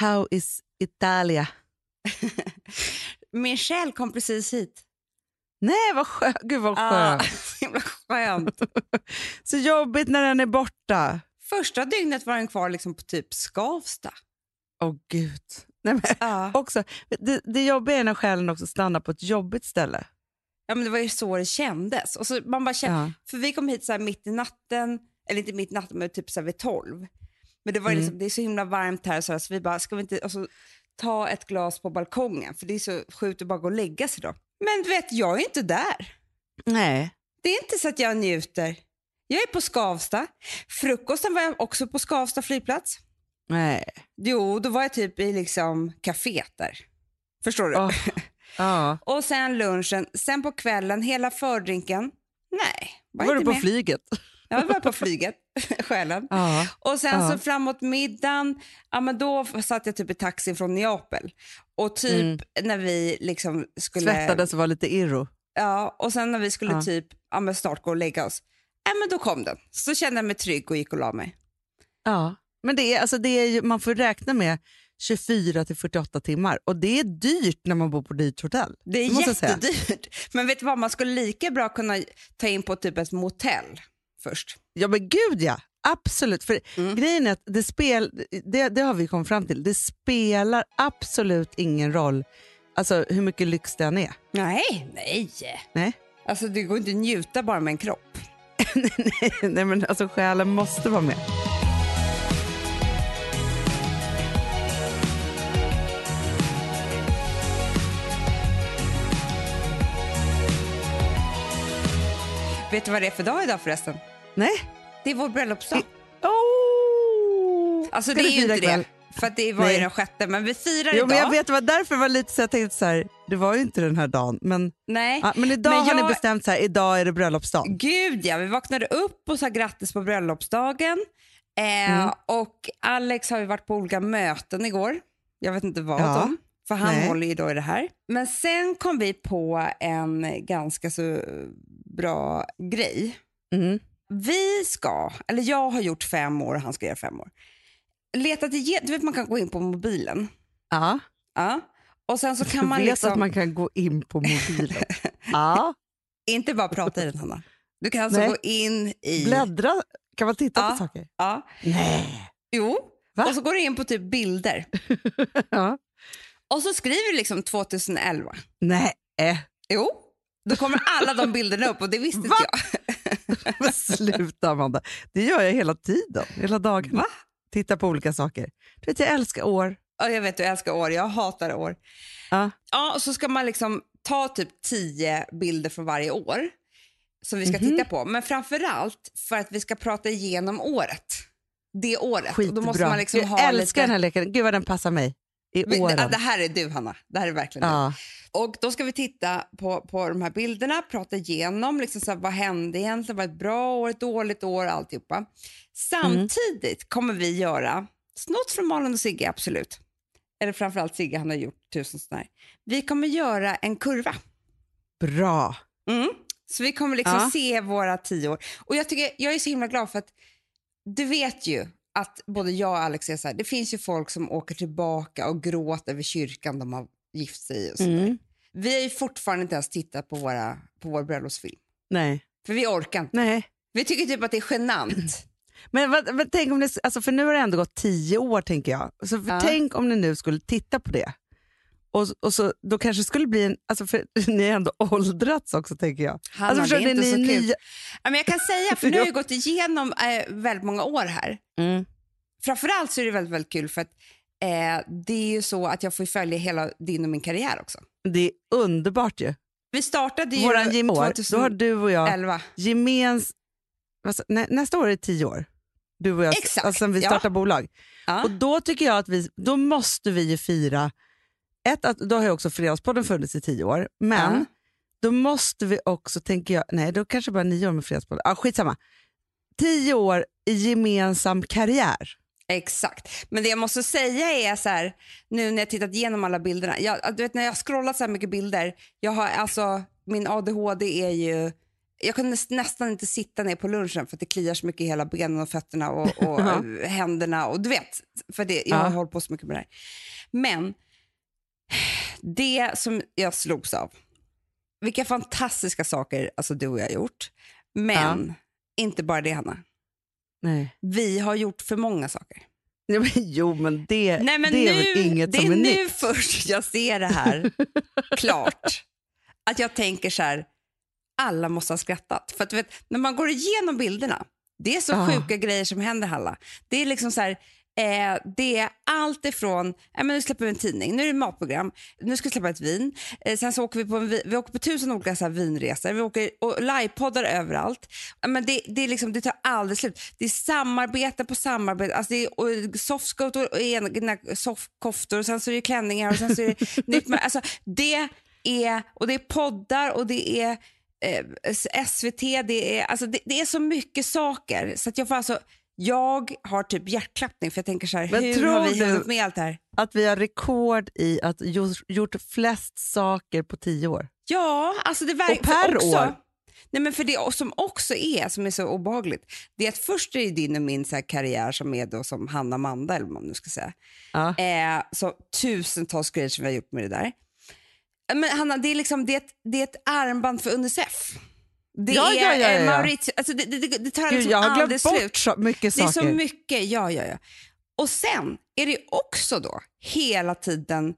How is Italia? Själ kom precis hit. Nej, vad skönt. Gud vad Ah, skönt. himla skönt. Så jobbigt när den är borta. Första dygnet var den kvar liksom på typ Skavsta. Åh gud. Nej, men, Ja. också, det, det jobbiga är när själen också stannar på ett jobbigt ställe. ja, men det var ju så det kändes. Och så man bara kände, Ja. För vi kom hit så mitt i natten, eller inte mitt i natten, men typ så vid tolv. Men det var ju Mm. liksom, det är så himla varmt här så, här, så vi bara, ska vi inte alltså, ta ett glas på balkongen? För det är så sjukt att bara gå och lägga sig då. Men du vet, jag är inte där. Nej. Det är inte så att jag njuter. Jag är på Skavsta. Frukosten var jag också på Skavsta flygplats. Nej. Jo, då var jag typ i liksom kaféet där. Förstår du? Åh. Ja. Och sen lunchen, sen på kvällen, hela fördrinken. Nej, var, Var du på med. flyget? Jag var på flyget, själen. Ja. Och sen Ja. så framåt middagen, ja, men då satt jag typ i taxin från Neapel. Och typ Mm. när vi liksom skulle... Svettades och var lite irro. Ja, och sen när vi skulle Ja. typ ja, men snart gå och lägga oss, ja, men då kom den. Så kände jag mig trygg och gick och la mig. Ja. Men det är, alltså det är ju, man får räkna med 24 till 48 timmar och det är dyrt när man bor på dyrt hotell. Det är jättedyrt. Men vet du vad, man skulle lika bra kunna ta in på typ ett motell först. Ja men gud ja, absolut. För Mm. grejen är att det, spel, det, det har vi kommit fram till, det spelar absolut ingen roll alltså, hur mycket lyx den är. Nej, nej. Nej. Alltså det går inte att njuta bara med en kropp. Nej men alltså själen måste vara med. Vet du vad det är för dag idag förresten? Nej? Det är vår bröllopsdag. Oh! Alltså Ska det är ju inte ikväll? det. För att det var ju Nej. den sjätte, men vi firar Jo, idag. men jag vet, det var därför det var lite så jag tänkte så här, det var ju inte den här dagen. Men, Nej. ja, men idag Men har ni jag- bestämt så här, idag är det bröllopsdagen. Gud ja, vi vaknade upp och sa grattis på bröllopsdagen. Eh, Mm. Och Alex har ju varit på olika möten igår. Jag vet inte vad Ja. om, för han Nej. håller ju då i det här. Men sen kom vi på en ganska så bra grej. Mm. Vi ska, eller jag har gjort fem år och han ska göra fem år. Letat igen, du vet man kan gå in på mobilen. Ja. Ja. Och sen så Du kan man vet liksom, att man kan gå in på mobilen. ja. inte bara prata i den Hanna. Du kan alltså Nej. gå in i... Bläddra, kan man titta Ja. på saker? Ja. Nej. Jo, Va? och så går du in på typ bilder. Ja. Och så skriver du liksom 2011. Nej. Jo, då kommer alla de bilderna upp och det visste inte jag. Men sluta Amanda. Det gör jag hela tiden, hela dagen. Va? Titta på olika saker. Du vet, jag älskar år. Ja, jag vet, du älskar år. Jag hatar år. Ja. Ja, och så ska man liksom ta typ tio bilder från varje år som vi ska Mhm. titta på. Men framför allt för att vi ska prata igenom året. Det året. Och Skitbra. då måste man liksom jag ha älskar lite... den här leken. Gud vad den passar mig. I åren. Det här är du, Hanna. Det här är verkligen du. Ja. Och då ska vi titta på, på de här bilderna, prata igenom liksom så här, vad hände egentligen, var ett bra år, ett dåligt år, alltihopa. Samtidigt kommer vi göra, snott från Malin och Sigge, absolut. Eller framförallt Sigge, han har gjort tusen sådana här. Vi kommer göra en kurva. Bra. Mm. Så vi kommer liksom Ja. se våra tio år. Och jag, tycker, jag är så himla glad för att du vet ju att både jag och Alex är så här, det finns ju folk som åker tillbaka och gråter över kyrkan de har gift sig i och sådär. Mm. Vi har ju fortfarande inte ens tittat på, våra, på vår bröllopsfilm. Nej. För vi orkar inte. Nej. Vi tycker typ att det är genant. Men, vad- men tänk om det, alltså för nu har det ändå gått tio år tänker jag. Så för Ja. Tänk om ni nu skulle titta på det. Och, och så, då kanske det skulle bli en, alltså för ni har ändå åldrats också tänker jag. Hanna, alltså, det är inte ni så kul. Ja, men jag kan säga, för nu har jag gått igenom eh, väldigt många år här. Mm. Framförallt så är det väldigt, väldigt kul för att eh, det är ju så att jag får följa hela din och min karriär också. Det är underbart ju. Vi startade ju Våran gem- år, 2011. då har du och jag gemens... nä, nästa år är det tio år. Du och jag, Exakt, alltså, sen vi ja. startar bolag. Ja. Och då tycker jag att vi, då måste vi ju fira, ett, att, då har ju också Fredagspodden funnits i tio år, men Ja. då måste vi också, tänker jag, nej då kanske bara nio år med Fredagspodden, ah, skitsamma. Tio år i gemensam karriär. Exakt. Men det jag måste säga är så här, nu när jag tittat igenom alla bilderna. Jag, du vet när jag har scrollat så här mycket bilder, jag har alltså, min ADHD är ju jag kunde näs- nästan inte sitta ner på lunchen för att det kliar så mycket i hela benen och fötterna och, och händerna. Och du vet, för det, jag har Ja. hållit på så mycket med det här. Men det som jag slogs av, vilka fantastiska saker alltså, du och jag har gjort. Men inte bara det, Hanna. Nej. Vi har gjort för många saker. Ja, men, jo, men det, Nej, men det är nu, väl inget det som är är nu nytt. först jag ser det här klart. Att jag tänker så här, alla måste ha skrattat. För att vet, när man går igenom bilderna, det är så Ja. sjuka grejer som händer Halla. Det är liksom så här, eh, det är allt ifrån, eh, men nu släpper vi en tidning, nu är det matprogram, nu ska vi släppa ett vin, eh, sen så åker vi på, en, vi, åker på tusen olika så vinresor, vi åker och livepoddar överallt. Ja, Men det, det, är liksom, det tar aldrig slut. Det är samarbete på samarbete, alltså det är och softskor och egna softkoftor och sen så är det klänningar och sen så är det nytt. med- Alltså, det är, och det är poddar och det är eh, SVT, det är, alltså det, det är så mycket saker så att jag får alltså jag har typ hjärtklappning för jag tänker så här, Men hur har vi hunnit med allt det här? Att vi har rekord i att gjort, flest saker på tio år. Ja, alltså det Och verkar per också, år? Nej, men för det som också är, som är så obehagligt, det är att först är det din och min så karriär som är då som Hanna Amanda, eller vad man nu ska säga. Ja. Eh, så tusentals grejer som vi har gjort med det där. Men Hanna, det är, liksom, det är, ett, det är ett armband för Unicef. Det Ja, är ja, ja. Mauritius, alltså det, det, det tar Gud, liksom jag har aldrig glömt bort slut. så mycket Det är saker. så mycket, ja, ja, ja. Och sen är det också då hela tiden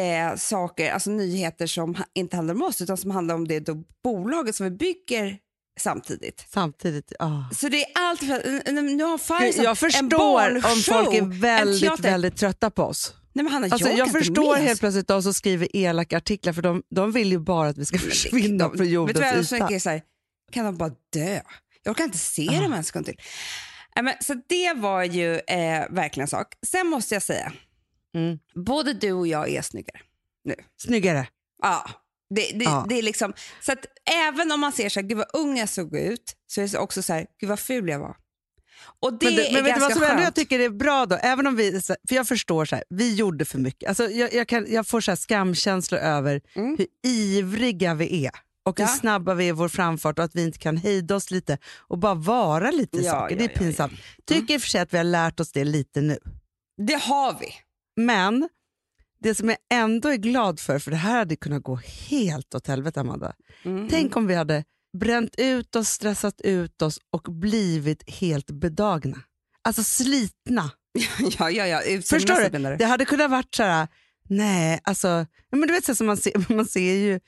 eh, saker, alltså nyheter som inte handlar om oss utan som handlar om det då bolaget som vi bygger samtidigt. Samtidigt. ah. Så det är allt nu har Gud, Faisal Jag en förstår om barnshow, folk är en väldigt, väldigt trötta på oss. Nej, men Hanna, Alltså, jag, jag kan förstår med. helt plötsligt de som skriver elaka artiklar för de, de vill ju bara att vi ska försvinna De- från Vet jordens du vad jag yta. så här, kan de bara dö? Jag orkar inte se Ah. dem en sekund till. Nej, men, så det var ju eh, verkligen en sak. Sen måste jag säga, Mm. både du och jag är snyggare. Snyggare. Ja. Det, det, Ja. det är liksom, så att även om man ser så här, gud vad ung jag såg ut, så är det också så här, gud vad ful jag var. Och det Men, är men vet du vad som ändå jag tycker är bra då? Även om vi, för jag förstår så här, vi gjorde för mycket. Alltså jag, jag, kan, jag får så skamkänslor över Mm. hur ivriga vi är och hur Ja. snabba vi är i vår framfart och att vi inte kan hejda oss lite och bara vara lite i Ja, saker. ja, det är pinsamt. Tycker i och för sig att vi har lärt oss det lite nu. Det har vi. Men det som jag ändå är glad för, för det här hade kunnat gå helt åt helvete Amanda. Mm. Tänk om vi hade bränt ut oss, stressat ut oss och blivit helt bedagna. Alltså slitna. ja, ja, ja. Förstår du? Det hade kunnat varit så här, nej, alltså, men du vet så som man ser, man ser ju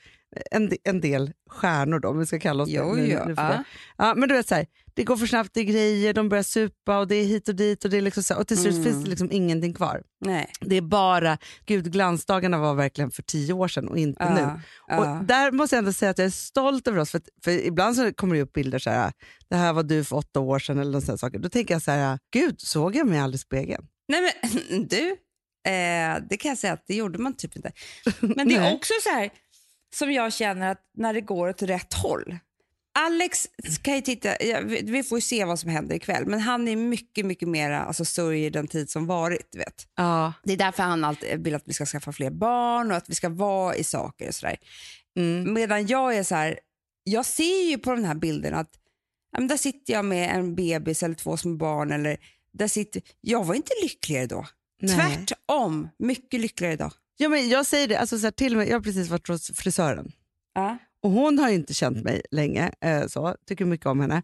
en, en del stjärnor då, om vi ska kalla oss Jo, det. nu- nu ja. det. Ja, men du vet så här, det går för snabbt, det är grejer, de börjar supa och det är hit och dit och, det är liksom så och till slut Mm. finns det liksom ingenting kvar. Nej. Det är bara, gud glansdagarna var verkligen för tio år sedan och inte Ja, nu. ja. Och där måste jag ändå säga att jag är stolt över oss, för, för ibland så kommer det upp bilder så här, det här var du för åtta år sedan eller här saker. Då tänker jag så här, gud såg jag mig aldrig i spegeln? Nej men du, eh, det kan jag säga att det gjorde man typ inte. Men det är också så här som jag känner att när det går åt rätt håll. Alex kan ju titta, vi får ju se vad som händer ikväll, men han är mycket, mycket mer alltså, sörjer den tid som varit. Vet. Ja. Det är därför han alltid vill att vi ska skaffa fler barn och att vi ska vara i saker och sådär. Mm. Medan jag är så här, jag ser ju på den här bilden att ja, där sitter jag med en bebis eller två små barn. Eller där sitter, jag var inte lyckligare då. Nej. Tvärtom, mycket lyckligare idag. Ja, men jag säger det, alltså så här, till och med, jag har precis varit hos frisören Ja. Och hon har inte känt mig länge, eh, så, tycker mycket om henne.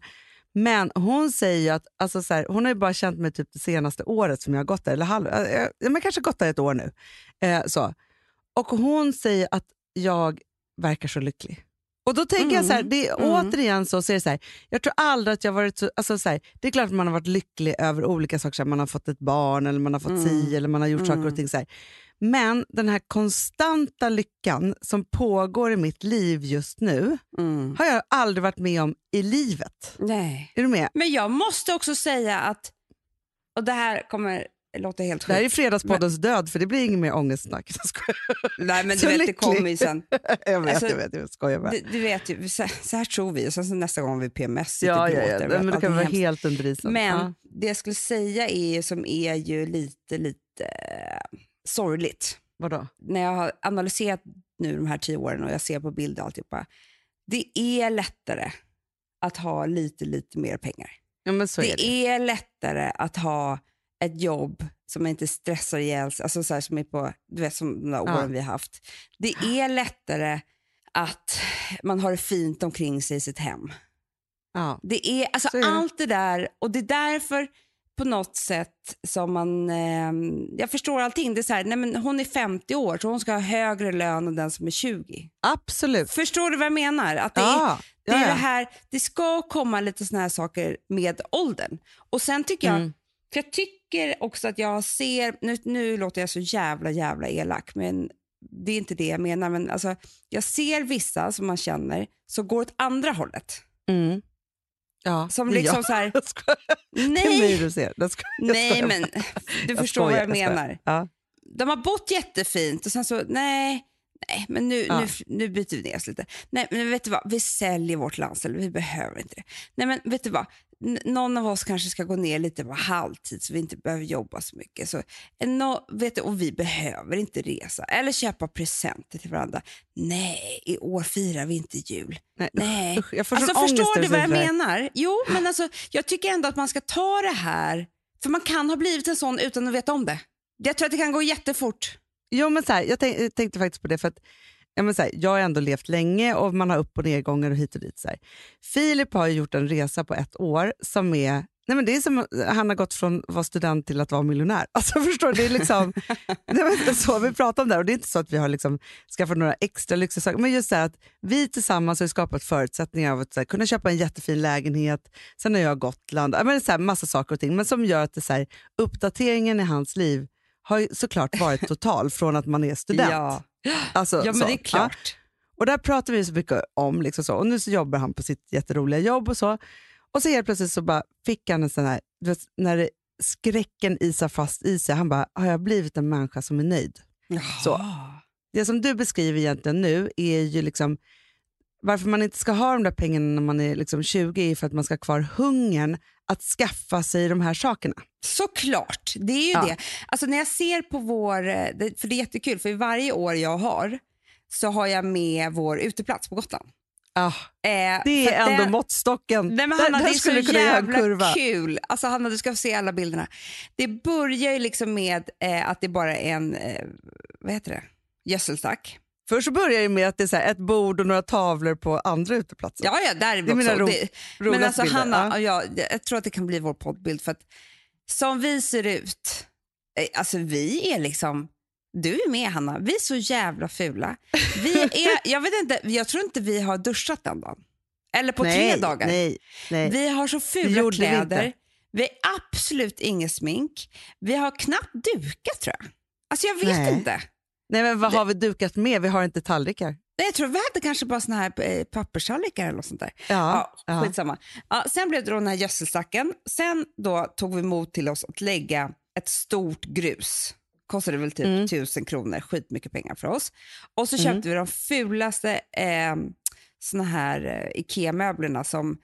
Men hon säger att, alltså så här, hon har bara känt mig typ det senaste året som jag har gått där, eller halv, eh, eh, men kanske gått där ett år nu. Eh, så. Och hon säger att jag verkar så lycklig. Och då tänker jag så här, det är Mm. återigen så, så är det så här, jag tror aldrig att jag varit så, alltså så här, det är klart att man har varit lycklig över olika saker, så här, man har fått ett barn eller man har fått Mm. si eller man har gjort saker Mm. och ting så här. Men den här konstanta lyckan som pågår i mitt liv just nu Mm. har jag aldrig varit med om i livet. Nej. Är du med? Men jag måste också säga att, och det här kommer låta helt Det här är sjukt. Fredagspoddens död för det blir inget mer ångestsnack. Nej men du vet, det kommer ju sen. Jag vet, Alltså, jag vet, jag skojar bara. Du, du vet ju, så, så här tror vi och sen så nästa gång vi PMS sitter Ja, och ja, ja. Nej, Men det kan vara helt under isen. Men Ja. det jag skulle säga är som är ju lite, lite sorgligt. Vadå? När jag har analyserat nu de här tio åren och jag ser på bilder och alltihopa. Det är lättare att ha lite, lite mer pengar. Ja, så är det, det. är lättare att ha ett jobb som inte stressar ihjäl alltså så här som är på, du vet som de där åren Ja. vi har haft. Det är lättare att man har det fint omkring sig i sitt hem. Ja. Det är, alltså Så är det. allt det där och det är därför på något sätt som man, eh, jag förstår allting. Det är så här, nej men hon är 50 år så hon ska ha högre lön än den som är 20. Absolut. Förstår du vad jag menar? Att det är, Ja, det, är ja, det här, det ska komma lite såna här saker med åldern. Och sen tycker jag, Mm. för jag tycker också att jag ser, nu, nu låter jag så jävla jävla elak men det är inte det jag menar. Men alltså, jag ser vissa som man känner som går åt andra hållet. Mm. Ja, Som liksom jag. så här, Jag nej, du ser. Jag skojar. Jag nej men du Jag förstår vad skojar, jag skojar. menar. Ja. De har bott jättefint och sen så, nej, nej men nu, Ja. nu, nu byter vi ner oss lite. Nej men vet du vad, vi säljer vårt landställe, vi behöver inte det. Nej men vet du vad, någon av oss kanske ska gå ner lite på halvtid så vi inte behöver jobba så mycket. Så, nå- vet du, och vi behöver inte resa eller köpa presenter till varandra. Nej, i år firar vi inte jul. Nej, Nej. usch, jag får Alltså, förstår du vad jag menar? Jo, men alltså, jag tycker ändå att man ska ta det här, för man kan ha blivit en sån utan att veta om det. Jag tror att det kan gå jättefort. Jo, men så här, jag, tänk, jag tänkte faktiskt på det för att ja, men så här, jag har ändå levt länge och man har upp och nedgångar och hit och dit. Så här. Filip har ju gjort en resa på ett år som är Nej, men det är som eh, han har gått från att vara student till att vara miljonär. Alltså, förstår du? Det är liksom, nej, men så vi pratar om det här. och det är inte så att vi har liksom skaffat några extra lyxiga saker, men just det här att vi tillsammans har skapat förutsättningar av att så här, kunna köpa en jättefin lägenhet, sen har jag Gotland, ja, men så här, massa saker och ting, men som gör att det, så här, uppdateringen i hans liv har ju såklart varit total från att man är student. Ja, Alltså, ja men så. det är klart. Och där pratar vi så mycket om. Liksom så. Och nu så jobbar han på sitt jätteroliga jobb och så. Och så helt plötsligt så bara fick han en sån här, vet, när det, skräcken isar fast i sig. Han bara, har jag blivit en människa som är nöjd? Så. Det som du beskriver egentligen nu är ju liksom varför man inte ska ha de där pengarna när man är liksom 20 är för att man ska ha kvar hungern att skaffa sig de här sakerna. Såklart, det är ju Ja. det. Alltså när jag ser på vår, eh, för det är jättekul, för varje år jag har så har jag med vår uteplats på Gotland. Ah, Eh, det är ändå det- måttstocken. Nej, men Hanna, där det är så skulle du kunna göra en jävla kurva. kul. Alltså, Hanna, du ska få se alla bilderna. Det börjar ju liksom med eh, att det bara är en, eh, vad heter det, gödselstack. Först så börjar det med att det är så här ett bord och några tavlor på andra uteplatser. Ja, ja, där är vi Det är mina ro- Det- Men alltså bilder. Hanna, Ja. ja. jag tror att det kan bli vår poddbild för att som vi ser ut, eh, alltså vi är liksom, du är med Hanna, vi är så jävla fula. Vi är, jag vet inte, jag tror inte vi har duschat den dagen. Eller på nej, tre dagar. Nej, nej. Vi har så fula vi kläder, inte. vi har absolut inget smink, vi har knappt dukat tror jag. Alltså jag vet inte. Nej, men vad har vi dukat med? Vi har inte tallrikar. Nej, Jag tror vi hade kanske bara såna här eh, papperstallrikar eller något sånt där. Ja, Ja, skitsamma. Ja, sen blev det då den här gödselstacken. Sen då tog vi mod till oss att lägga ett stort grus. Kostade väl typ Mm. tusen kronor, skitmycket pengar för oss. Och så Mm. köpte vi de fulaste eh, såna här eh, Ikea-möblerna som,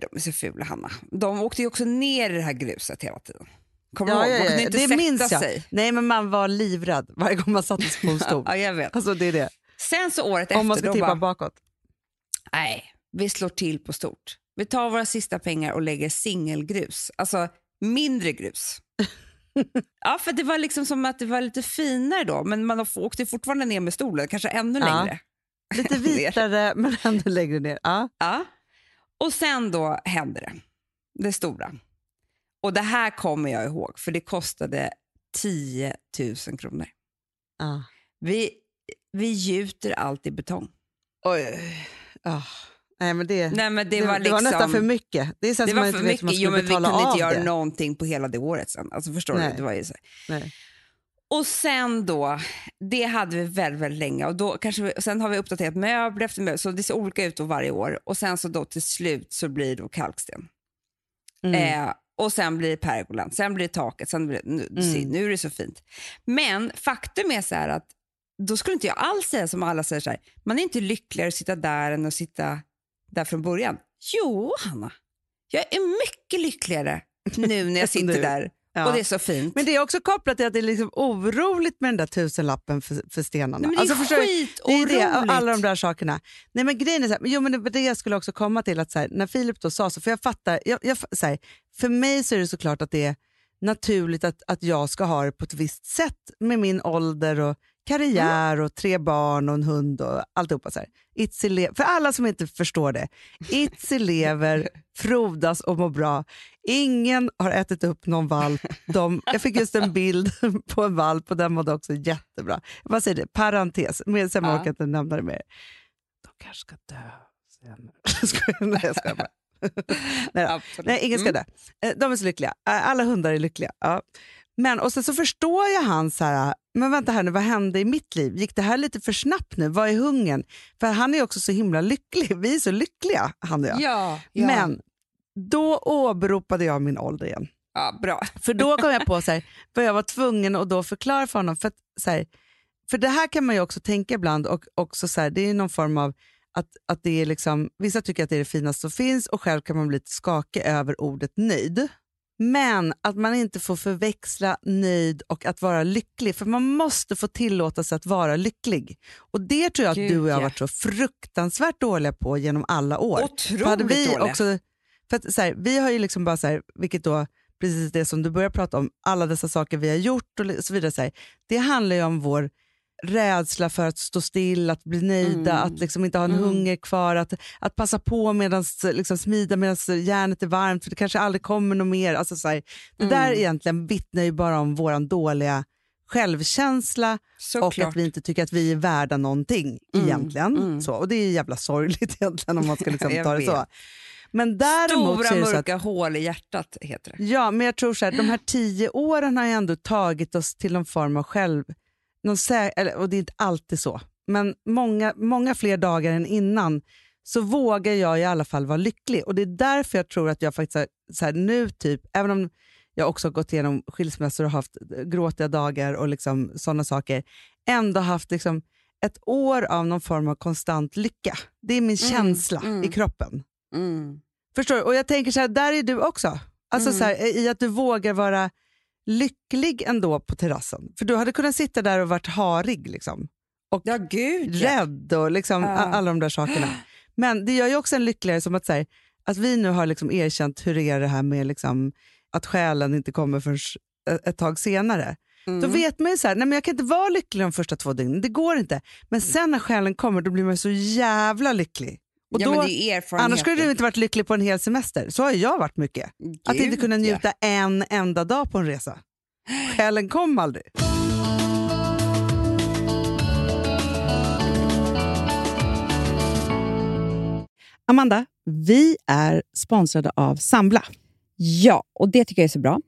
de är så fula Hanna. De åkte ju också ner i det här gruset hela tiden. Kommer Ja, ihåg? Man kunde inte Det minns jag. sig. Nej, men man var livrädd varje gång man satte sig på en stol. Ja, jag vet. Alltså, det är det. Sen så året Om man efter, ska tippa bara, bakåt. Nej, vi slår till på stort. Vi tar våra sista pengar och lägger singelgrus, alltså mindre grus. ja, för det var liksom som att det var lite finare då, men man åkte fortfarande ner med stolen, kanske ännu Ja. längre. Lite vitare men ändå längre ner. Ja. Ja. Och sen då hände det, det stora. Och det här kommer jag ihåg, för det kostade 10 000 kronor. Ja. Vi, vi gjuter allt i betong. Oj. Ja. Nej, men det, Nej, men det, det, var det liksom... var nästan för mycket. Det är så Det man var inte för man mycket. ska Jo, men vi kunde inte göra det. någonting på hela det året sen. Alltså, förstår Nej. du? Det var ju så. Nej. Och sen då, det hade vi väldigt, väldigt länge. Och då kanske vi, sen har vi uppdaterat möbler efter möbler, så det ser olika ut varje år. Och sen så då till slut så blir det kalksten. Mm. Eh, och sen blir det pergolan, sen blir det taket, sen blir det, nu, Mm. nu är det så fint. Men faktum är så här att då skulle inte jag alls säga som alla säger så här, man är inte lyckligare att sitta där än att sitta där från början. Jo, Hanna, jag är mycket lyckligare nu när jag sitter där Ja. Och det är så fint. Men det är också kopplat till att det är liksom oroligt med den där tusenlappen för, för stenarna. Nej, men det är alltså, förstår du? det är skitoroligt. det, alla de där sakerna. Nej, men grejen är så här, jo, men det, det jag skulle också komma till, att så här, när Filip då sa så, för jag fattar, jag, jag, så här, för mig så är det såklart att det är naturligt att, att jag ska ha det på ett visst sätt med min ålder och karriär och tre barn och en hund och alltihopa. Så här. Itzy för alla som inte förstår det, Itzy lever, frodas och mår bra. Ingen har ätit upp någon valp. De, jag fick just en bild på en valp och den mådde också jättebra. Vad säger det? Parentes, men sen Ja. orkar inte nämna det mer. De kanske ska dö sen. Skojar, Nej, jag skojar bara. Nej. Nej, ingen ska Mm. dö. Eh, De är så lyckliga. Eh, Alla hundar är lyckliga. Ja. Men och sen så förstår jag han så här, men vänta här nu, vad hände i mitt liv? Gick det här lite för snabbt nu? Vad är hungern? För han är också så himla lycklig. Vi är så lyckliga, han och jag. Ja, ja. Men då åberopade jag min ålder igen. ja, bra. För då kom jag på så här, vad jag var tvungen att då förklara för honom. För, att, så här, för det här kan man ju också tänka ibland och också så här, det är någon form av att, att det är liksom, vissa tycker att det är det finaste som finns och själv kan man bli lite skakig över ordet nöjd. Men att man inte får förväxla nöjd och att vara lycklig, för man måste få tillåta sig att vara lycklig. Och Det tror jag att Gud, du och jag har varit så fruktansvärt dåliga på genom alla år. Otroligt hade vi dåliga. också, för att, så här, vi har ju liksom bara så här, vilket då precis det som du börjar prata om, alla dessa saker vi har gjort och så vidare. Så här, det handlar ju om vår rädsla för att stå still, att bli nöjda, Mm. att liksom inte ha en Mm. hunger kvar, att, att passa på medan liksom smida medan järnet är varmt, för det kanske aldrig kommer något mer. Alltså, så här, det där Mm. egentligen vittnar ju bara om vår dåliga självkänsla och Såklart. att vi inte tycker att vi är värda någonting Mm, egentligen. mm. Så, och det är jävla sorgligt egentligen om man ska liksom ta det så. Men däremot Stora så att, mörka hål i hjärtat heter det. ja, men jag tror så här, de här tio åren har ju ändå tagit oss till någon form av själv... Någon eller, och det är inte alltid så, men många, många fler dagar än innan så vågar jag i alla fall vara lycklig. Och Det är därför jag tror att jag faktiskt har, så här, nu, typ, även om jag också har gått igenom skilsmässor och haft gråtiga dagar och liksom, sådana saker, ändå haft liksom, ett år av någon form av konstant lycka. Det är min Mm, känsla mm. i kroppen. Mm. Förstår du? Och jag tänker så här, där är du också. Alltså Mm. så här, I att du vågar vara lycklig ändå på terrassen. För du hade kunnat sitta där och varit harig liksom. och Ja, gud ja. rädd och liksom, Ja. alla de där sakerna. Men det gör ju också en lyckligare som att, så här, att vi nu har liksom erkänt hur det är det här med liksom, att själen inte kommer förrän ett- ett tag senare. Mm. Då vet man ju så här, nej men jag kan inte vara lycklig de första två dygnen, det går inte. Men sen när själen kommer då blir man så jävla lycklig. Och ja, då, men det är erfarenhet. annars skulle du inte varit lycklig på en hel semester. Så har jag varit mycket. Att inte Gud, kunna ja. njuta en enda dag på en resa. Själen kom aldrig. Amanda, vi är sponsrade av Sambla. Ja, och det tycker jag är så bra.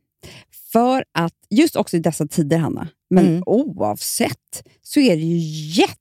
För att just också i dessa tider, Hanna, men Mm. oavsett, så är det ju jätte,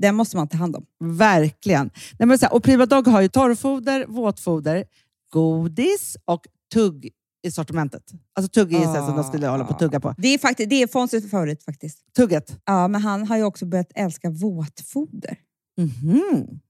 den måste man ta hand om. verkligen. Nej, men så här, och Prima Dog har ju torrfoder, våtfoder, godis och tugg i sortimentet. Alltså tugg är ah. som de skulle hålla på att tugga på. Det är, faktiskt, det är Fonzies favorit faktiskt. Tugget. Ja, men han har ju också börjat älska våtfoder. Mhm.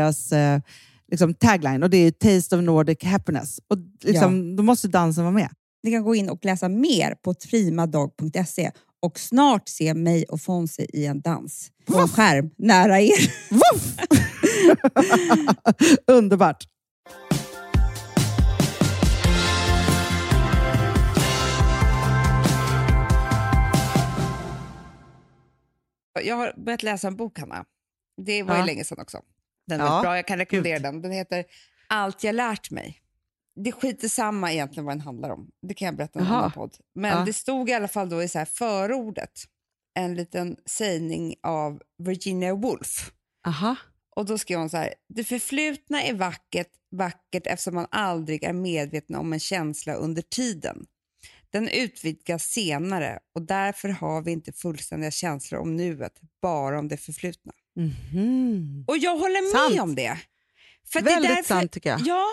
deras eh, liksom tagline och det är Taste of Nordic Happiness. Och liksom, Då måste dansen vara med. Ni kan gå in och läsa mer på primadog.se och snart se mig och Fonzie i en dans på en skärm nära er. Underbart. Jag har börjat läsa en bok, Hanna. Det var ju Ja. länge sedan också. Den är Ja, väldigt bra, jag kan rekommendera den. Den heter Allt jag lärt mig. Det skiter samma egentligen vad den handlar om. Det kan jag berätta i en annan podd. Men Ja. det stod i alla fall då i så här förordet en liten sägning av Virginia Woolf. Aha. Och då skrev hon så här, det förflutna är vackert, vackert eftersom man aldrig är medveten om en känsla under tiden. Den utvidgas senare och därför har vi inte fullständiga känslor om nuet, bara om det förflutna. Mhm. Och jag håller med Sant. om det. För Väldigt det är därför, sant tycker jag. Ja,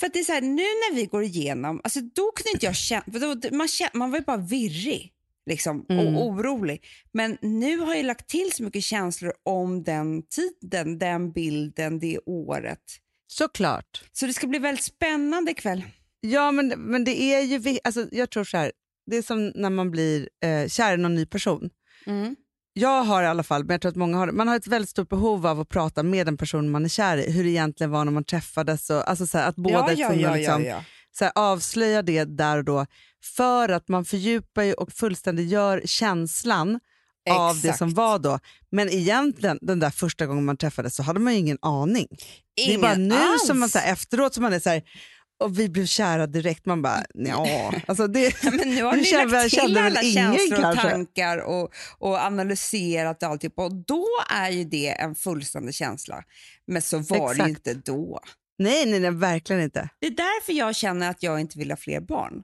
för det är så här, nu när vi går igenom, alltså då kunde inte jag känna, då, man, känna, man var ju bara virrig liksom, Mm. och orolig. Men nu har jag lagt till så mycket känslor om den tiden, den bilden, det året. Såklart. Så det ska bli väldigt spännande ikväll. Ja, men, men det är ju... Alltså, jag tror så här, det är som när man blir eh, kär i någon ny person. Mm. Jag har i alla fall, men jag tror att många har. Man har ett väldigt stort behov av att prata med den person man är kär i. Hur det egentligen var när man träffades. Och, alltså så här, att båda Ja, ja, ja, liksom, ja. Så här, avslöja det där och då. För att man fördjupar ju och fullständiggör känslan av det Exakt. som var då. Men egentligen, den där första gången man träffades så hade man ju ingen aning. det är bara Ingen nu alls. som man så här, efteråt som man är så här, och vi blev kära direkt. Man bara, ja. Alltså det, Ja, Men nu har ni lagt till alla känslor och kanske. tankar och, och analyserat och alltihop. Och då är ju det en fullständig känsla. Men så var det ju Exakt. inte då. nej, nej, nej, verkligen inte. Det är därför jag känner att jag inte vill ha fler barn.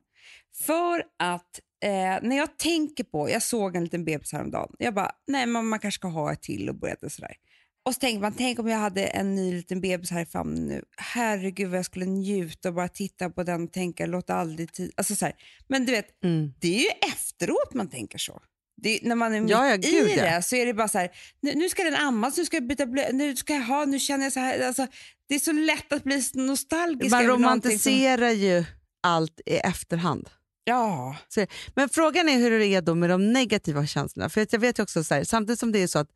För att eh, när jag tänker på, jag såg en liten bebis häromdagen, jag bara, nej men man kanske ska ha ett till och började sådär. Och så tänker man, tänk om jag hade en ny liten bebis här i famnen nu. Herregud vad jag skulle njuta och bara titta på den och tänka, låt aldrig tid... Alltså så här. Men du vet, Mm. det är ju efteråt man tänker så. Det, när man är mitt Ja, ja, i ja. det så är det bara så här, nu, nu ska den ammas, nu ska jag byta blöja, nu ska jag ha, nu känner jag så här. Alltså, det är så lätt att bli nostalgisk. Man någonting som- romantiserar ju allt i efterhand. Ja. Så, men frågan är hur det är då med de negativa känslorna. För jag vet ju också, så här, samtidigt som det är så att,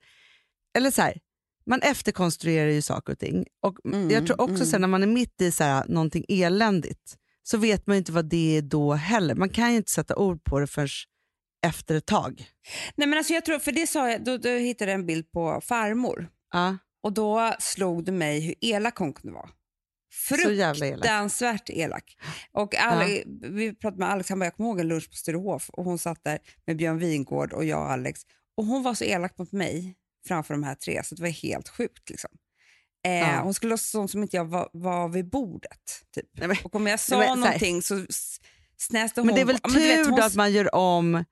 eller så här, man efterkonstruerar ju saker och ting. Och Mm, jag tror också mm. här, när man är mitt i så här, någonting eländigt så vet man ju inte vad det är då heller. Man kan ju inte sätta ord på det förrän efter ett tag. Nej, men alltså jag tror, för det sa jag, då, då hittade jag en bild på farmor Ja, och då slog det mig hur elak hon kunde vara. Fruktansvärt elak. Och Ale- Vi pratade med Alex, han bara, jag kommer ihåg en lunch på Sturehof och hon satt där med Björn Wingård och jag och Alex och hon var så elak mot mig framför de här tre så det var helt sjukt. Liksom. Eh, Ja. Hon skulle låtsas som, som inte jag var, var vid bordet. Typ. Nej, men- Och om jag sa Nej, men någonting så snäste hon. Men det är väl Ja, men du vet, tur hon- att man gör om,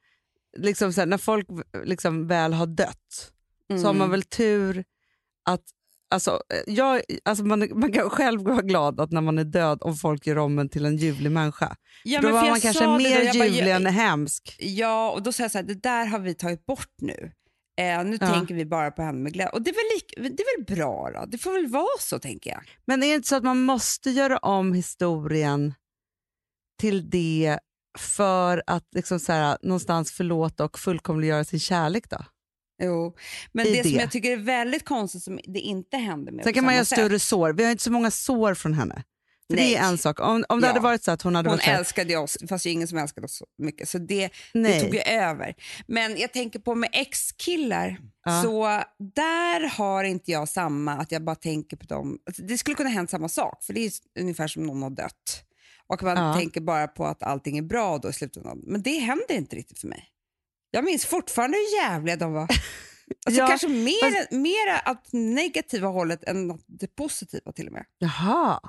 liksom så här, när folk liksom väl har dött, så har Mm. man väl tur att alltså, eh, jag, alltså man, man kan själv vara glad att när man är död om folk gör om en till en ljuvlig människa. Ja, Då men var man kanske mer då, jag bara, ljuvlig än hemsk. Ja, och då säger jag så här, det där har vi tagit bort nu. Eh, nu Ja. tänker vi bara på henne med glädje. Och det är, väl lik, det är väl bra då? Det får väl vara så tänker jag. Men är det inte så att man måste göra om historien till det för att liksom så här, någonstans förlåta och fullkomliggöra sin kärlek då? Jo. Men I det, som det. jag tycker är väldigt konstigt som det inte händer med Sen kan man göra större sår. Vi har inte så många sår från henne. För det är en sak. Om, om det Ja. hade varit så att hon hade Hon varit här, älskade oss, fast det är ingen som älskade oss så mycket. Så det, det tog ju över. Men jag tänker på med ex-killar, Ja. så där har inte jag samma, att jag bara tänker på dem. Alltså, det skulle kunna hänt samma sak, för det är ungefär som någon har dött. Och man Ja. tänker bara på att allting är bra då i slutändan. Men det händer inte riktigt för mig. Jag minns fortfarande hur jävliga de var. Alltså Ja, kanske mer, fast- mera att negativa hållet än att det positiva till och med. Jaha.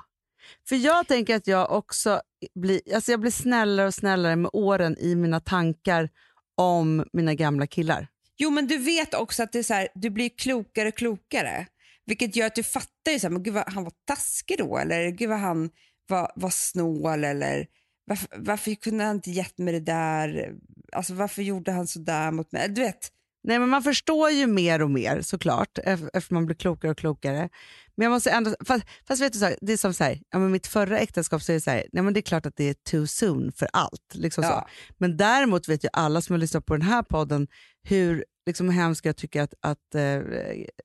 För jag tänker att jag också blir, alltså jag blir snällare och snällare med åren i mina tankar om mina gamla killar. Jo, men du vet också att det är så här, du blir klokare och klokare. Vilket gör att du fattar ju så här, men gud vad han var taskig då, eller gud vad han var, var snål, eller varför, varför kunde han inte gett mig det där? Alltså varför gjorde han så där mot mig? Du vet, Nej, men man förstår ju mer och mer såklart ef- efter man blir klokare och klokare. Men jag måste ändå, fast, fast vet du, så här, det är som så här, ja, men mitt förra äktenskap så är det så här, nej, men det är klart att det är too soon för allt. Liksom Ja. så. Men däremot vet ju alla som har lyssnat på den här podden hur liksom, hemskt jag tycker att, att eh,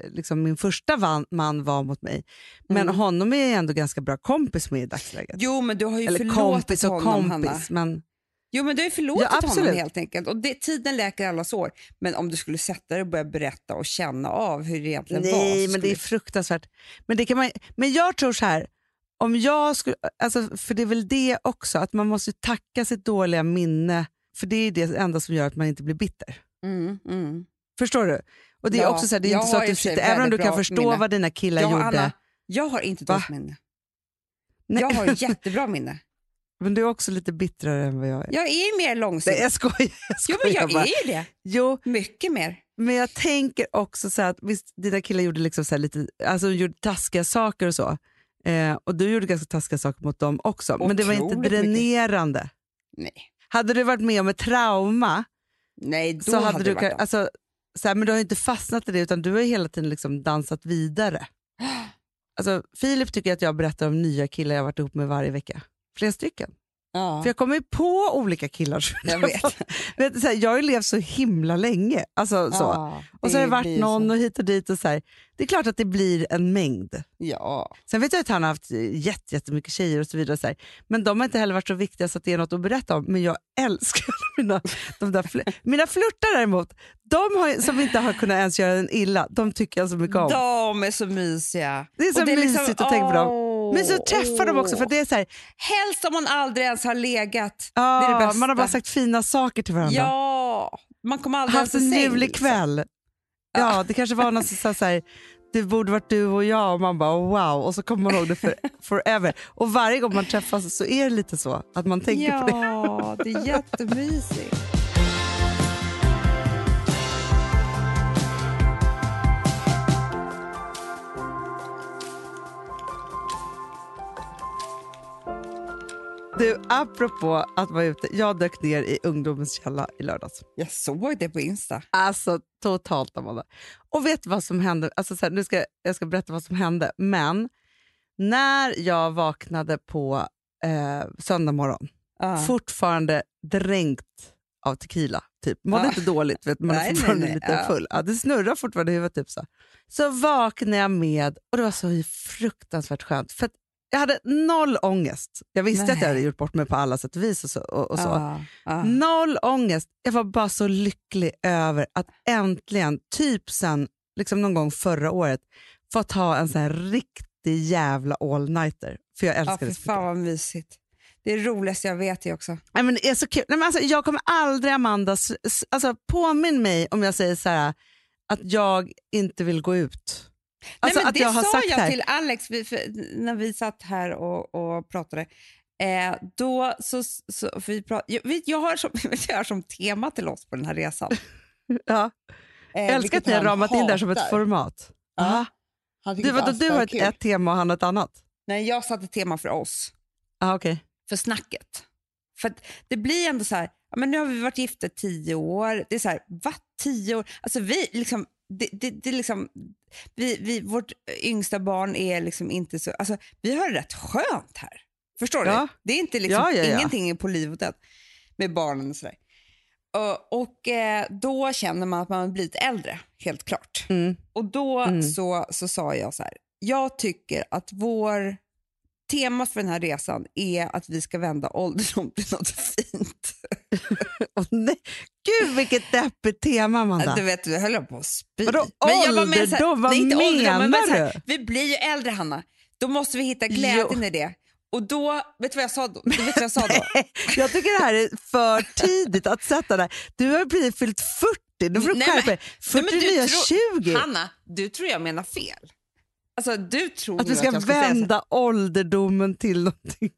liksom min första van, man var mot mig. Men Mm. honom är jag ändå ganska bra kompis med i dagsläget. jo men du har ju Eller förlåtit kompis och honom Hanna. kompis. Men, Jo men du har förlåtit Ja, absolut. honom helt enkelt. Och det, tiden läker alla sår. Men om du skulle sätta dig och börja berätta och känna av hur det egentligen var. nej, men det är fruktansvärt. Men, det kan man, men jag tror så här, om jag skulle, alltså, för det är väl det också, att man måste tacka sitt dåliga minne, för det är det enda som gör att man inte blir bitter. Mm, mm. Förstår du? Och det är Ja, också så här, det är jag inte så att du sitter, även om du kan förstå minne. vad dina killar Ja, gjorde. Anna, jag har inte dåligt minne. Nej, Jag har jättebra minne. Men du är också lite bittrare än vad jag är. Jag är mer långsint. Nej, jag skojar. Jag jo, skojar men jag bara. är det. Jo, Mycket mer. men jag tänker också så här att visst, dina killar gjorde liksom så lite, alltså de gjorde taskiga saker och så. Eh, och du gjorde ganska taskiga saker mot dem också. Men det var inte Otroligt mycket. dränerande. Nej, Hade du varit med om ett trauma Nej då så hade, hade du varit alltså, så här, Men du har inte fastnat i det utan du har hela tiden liksom dansat vidare. Alltså, Filip tycker att jag berättar om nya killar jag varit ihop med varje vecka. Flera stycken. ja. För jag kommer ju på olika killar. Jag vet. vet, så här, jag har ju levt så himla länge. Alltså, så. Ja, Och så har det varit någon så. och hit och dit. Och så här. Det är klart att det blir en mängd. Ja. Sen vet jag att han har haft jätte, jättemycket tjejer och så vidare. Så här. Men de har inte heller varit så viktiga så att det är något att berätta om. Men jag älskar mina, de där fl- mina flörtar däremot, de har, som inte har kunnat ens göra en illa, de tycker jag så mycket om. De är så mysiga. Det är så Och det liksom- mysigt att tänka på dem. Men så träffa dem också för det är så här, Helst om man aldrig ens har legat. ja, det är det bästa. man har bara sagt fina saker till varandra. Ja, man kommer aldrig Haft ens en ljuvlig liksom. kväll. Ja, det kanske var någon som sa så här, det borde varit du och jag och man bara wow och så kommer man ihåg det för, forever. Och varje gång man träffas så är det lite så att man tänker på det. Ja, det är jättemysigt. Du, apropå att vara ute, jag dök ner i ungdomens källa i lördags. Jag såg det på Insta. Alltså totalt Amanda. Och vet du vad som hände? Alltså, så här, nu ska, jag ska berätta vad som hände, men när jag vaknade på eh, söndag morgon, Ja. fortfarande dränkt av tequila, typ. mådde Ja. inte dåligt, vet, man är Nej, nej, fortfarande nej, lite ja. full. Ja, det snurrar fortfarande i huvudet. Typ så. så vaknade jag med, och det var så fruktansvärt skönt. För att jag hade noll ångest. Jag visste att jag Nej. hade gjort bort mig på alla sätt och vis. Och så, och, och så. Ja, ja. Noll ångest. Jag var bara så lycklig över att äntligen, typ sen liksom någon gång förra året, fått ha en sån här riktig jävla all-nighter. För jag Ja, älskar för det så fan vad mysigt. Det är det roligaste jag vet det också. Nej, men det är så kul. Nej, men alltså, jag kommer aldrig, Amanda, alltså, påminn mig om jag säger så här, att jag inte vill gå ut. Alltså, Nej, det jag sa jag till Alex när vi satt här och, och pratade. Eh, då så, så, vi prat, jag, jag, har som, jag har som tema till oss på den här resan. Ja. Eh, Jag älskar att ni har ramat in det som ett hatar. format. Ja. Du, vadå, du har ett, ett tema och han ett annat? Nej, jag satte tema för oss. Ah, okej. för snacket. För det blir ändå så här, men nu har vi varit gifta tio år. Det är så här, va? Tio år? Alltså vi liksom, det, det, det liksom, vi, vi, vårt yngsta barn är liksom inte så, alltså vi har det rätt skönt här. Förstår Ja. du? Det är inte liksom, Ja, ja, ja. ingenting är på liv och död med barnen och sådär. Och, och eh, då känner man att man har blivit äldre, helt klart. Mm. Och då Mm. så, så sa jag så här, jag tycker att vår tema för den här resan är att vi ska vända ålderdom till något fint. Åh, nej. Gud vilket deppigt tema Amanda. Du vet, vi höll på att spy. Vadå med så här- ålderdom? Vad nej, inte ålderdom, men menar så här, du? Vi blir ju äldre Hanna, då måste vi hitta glädjen i det. Och då, vet du vad jag sa då? Du vet vad jag sa då? Jag tycker det här är för tidigt att sätta där. Du har precis fyllt 40, nu får du Nej, skärpa men- dig. 40 Nej, men du nya tror- 20. Hanna, du tror jag menar fel. Alltså du tror Att vi ska säga så här- vända ålderdomen till någonting.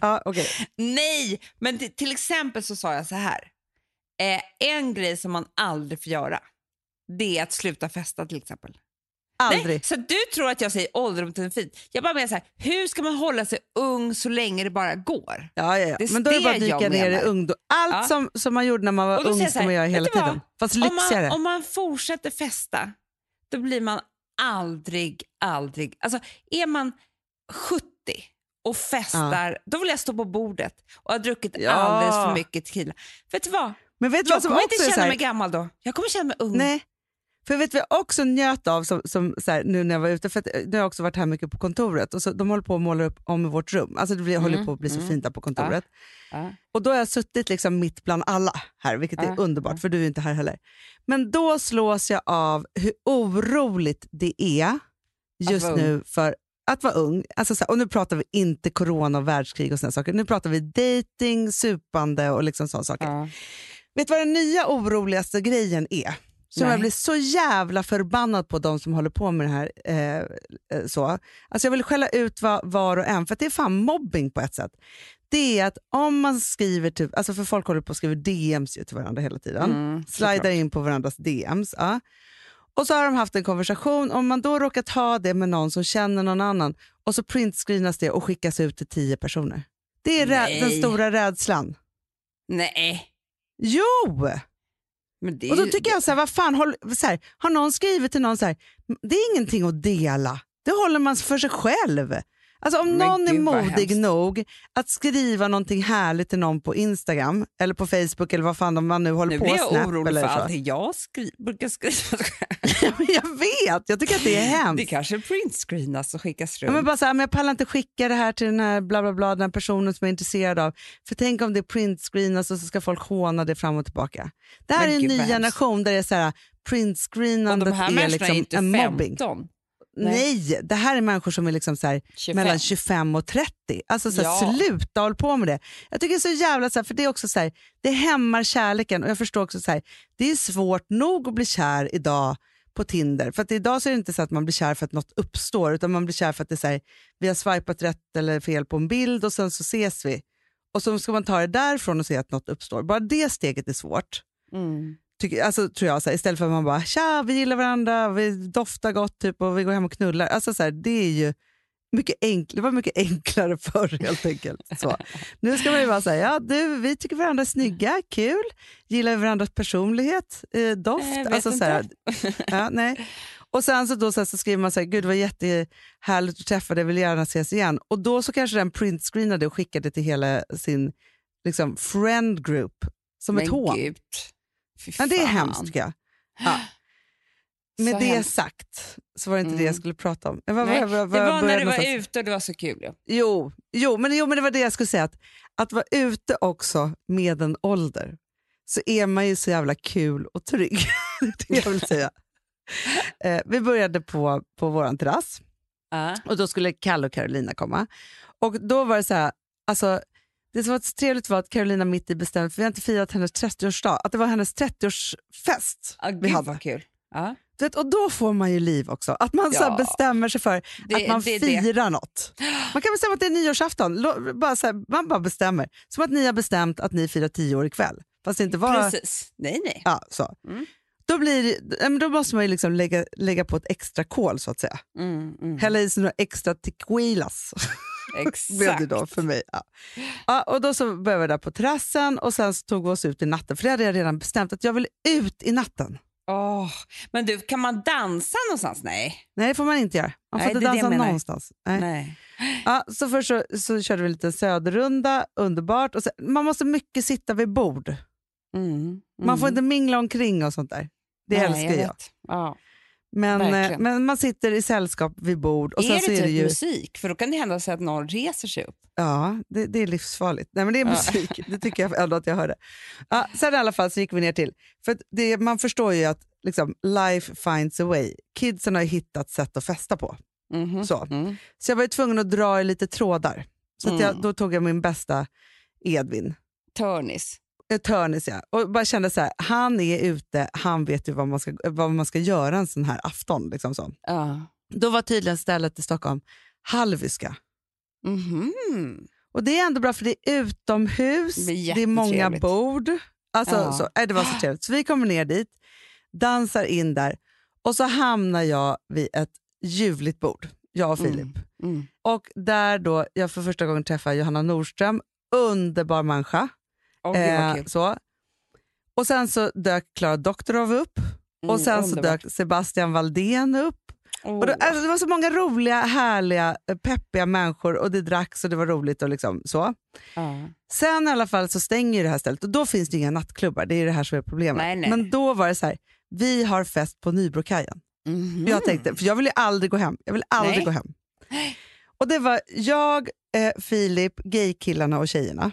Ja, okej. Nej, men till exempel så sa jag så här. Eh, en grej som man aldrig får göra, det är att sluta festa till exempel. Aldrig. Nej, så du tror att jag säger ålderdom till en fint. Jag bara menar så här, hur ska man hålla sig ung så länge det bara går? Ja, ja, ja. Det Men då är det bara att dyka ner i ungdom. Allt Ja. som, som man gjorde när man var ung ska man göra hela vad? tiden. Fast Om lyxigare. man, om man fortsätter festa, då blir man aldrig, aldrig... Alltså är man 70 och festar, då vill jag stå på bordet och ha druckit Ja. alldeles för mycket tequila. Vet du vad? Men vet Jag vad som kommer inte är känna här, mig gammal då. Jag kommer känna mig ung. Nej. För vet jag också njöt av som, som så här, nu när jag var ute, för att, nu har jag också varit här mycket på kontoret och så, de håller på att måla upp om vårt rum. Alltså det blir, håller på att bli så mm. fint där på kontoret. Ja. Och då har jag suttit liksom mitt bland alla här, vilket är Ja, underbart för du är inte här heller. Men då slås jag av hur oroligt det är just nu för att vara ung. Alltså så här, och nu pratar vi inte corona och världskrig och såna saker. Nu pratar vi dating, supande och liksom sådana saker. Ja. Vet du vad den nya oroligaste grejen är? Som jag blir så jävla förbannad på de som håller på med det här. Eh, eh, så. Alltså jag vill skälla ut var, var och en, för det är fan mobbing på ett sätt. Det är att om man skriver, typ, alltså för folk håller på och skriver DMs ju till varandra hela tiden. Mm, Slidar in på varandras DMs. Ja. Och så har de haft en konversation, om man då råkar ta det med någon som känner någon annan och så printscreenas det och skickas ut till tio personer. Det är rä- den stora rädslan. Nej. Jo! Är Och då ju- tycker jag så här, vad fan, håll, så här, har någon skrivit till någon så här, det är ingenting att dela, det håller man för sig själv. Alltså om Men någon är modig nog att skriva någonting härligt till någon på Instagram eller på Facebook eller vad fan man nu håller Nu på blir jag orolig eller för allting jag skri brukar skriva. Jag vet, jag tycker att det är hemskt. Det kanske printscreenas och skickas Ja, runt. men bara så här, men jag pallar inte skicka det här till den här bla bla bla, den här personen som jag är intresserad av. För tänk om det printscreenas och så ska folk håna det fram och tillbaka. Det här Men är en ny generation där det är så här, printscreenandet är människorna är liksom inte en 15. mobbing. Nej. Det här är människor som är liksom så här, 25. mellan 25 och 30. Alltså så här, Ja. sluta håll på med det. Jag tycker det är så jävla, så här, för det är också så här, det hämmar kärleken och jag förstår också så här, det är svårt nog att bli kär idag på Tinder. För att idag så är det inte så att man blir kär för att något uppstår utan man blir kär för att det är så här, vi har swipat rätt eller fel på en bild och sen så ses vi. Och så ska man ta det därifrån och se att något uppstår. Bara det steget är svårt. Mm. Tycker, alltså, tror jag, så här, istället för att man bara tja, vi gillar varandra, vi doftar gott typ, och vi går hem och knullar. Alltså, så här, det är ju mycket enklare, det var mycket enklare förr helt enkelt. Så. Nu ska man ju så här, ja du, vi tycker varandra är snygga, kul, gillar varandras personlighet, eh, doft. Alltså, så här, ja, nej. Och sen så, då, så, här, så skriver man så här, gud var jättehärligt att träffa dig, vill gärna ses igen. Och då så kanske den printscreenade och skickade till hela sin liksom, friend group som ett Men hån. gud. Ja, det är hemskt tycker jag. Ja. Med Så det hemskt. sagt så var det inte det Mm. jag skulle prata om. Var, Nej, var, var, det var när du var någonstans. ute och det var så kul. Ja. Jo, jo, men, jo, men det var det jag skulle säga. Att, att vara ute också med en ålder så är man ju så jävla kul och trygg. det det jag vill säga. Eh, vi började på, på vår terrass Ja. och då skulle Kalle och Carolina komma. Och då var det så här, alltså, det som var så trevligt var att Carolina mitt i bestämde, för vi har inte firat hennes 30-årsdag, att det var hennes 30-årsfest Ja, vi hade. kul. Du vet, och då får man ju liv också. Att man så Ja. bestämmer sig för Det- att man det är det. firar något. Man kan bestämma att det är nyårsafton. Bara så här, man bara bestämmer. Som att ni har bestämt att ni firar tio år ikväll. Fast det inte var... Precis. Nej, nej. Ja, så. Mm. Då, blir, då måste man ju liksom lägga, lägga på ett extra kol så att säga. Mm, mm. Hälla i sig några extra tequilas. blev det Exakt. då för mig. Ja. Ja, och då så började vi där på terrassen och sen tog vi oss ut i natten. För det hade jag redan bestämt att jag vill ut i natten. Åh, Men du, kan man dansa någonstans? Nej. Nej, det får man inte göra. Man får Nej, inte jag dansa någonstans. Nej. Nej. Ja, så först så, så körde vi en liten söderrunda, underbart. Och sen, man måste mycket sitta vid bord. Mm, Man får mm. inte mingla omkring och sånt där. Det Nej, älskar jag. vet. Ja. Men, eh, Verkligen. men man sitter i sällskap vid bord. Och är sen det så är typ det ju, musik? För då kan det hända sig att någon reser sig upp. Ja, det, det är livsfarligt. Nej, men det är musik. Det tycker jag ändå att jag hörde. Ja, sen i alla fall så gick vi ner till... För det, man förstår ju att liksom, life finds a way. Kidsen har ju hittat sätt att festa på. Mhm. Så. Mm. Så jag var ju tvungen att dra i lite trådar. Så jag, Mm. då tog jag min bästa Edvin. Törnis. Törnis ja. Och bara kände så här, han är ute, han vet ju vad man ska, vad man ska göra en sån här afton. Liksom så. Ja. Då var tydligen stället i Stockholm Hallwyska. Mhm. Och det är ändå bra för det är utomhus, Det det är många bord. Alltså, Ja. så, nej, det var så trevligt. Så vi kommer ner dit, dansar in där och så hamnar jag vid ett ljuvligt bord, jag och Filip. Mm. Mm. Och där då jag för första gången träffar Johanna Nordström, underbar människa. Vad Eh, så. Och sen så dök Klara Doktorov upp och Mm, sen så underbart. dök Sebastian Valdén upp. Och då, alltså, det var så många roliga, härliga, eh, peppiga människor och det dracks och det var roligt. och liksom så. Ja. Sen i alla fall så stänger ju det här stället och då finns det inga nattklubbar. Det är det här som är problemet. Nej, nej. Men då var det så här, vi har fest på Nybrokajen. Mhm. Jag tänkte, för jag vill ju aldrig gå hem. Jag vill aldrig Nej. gå hem. Och det var jag, eh, Filip, gaykillarna och tjejerna.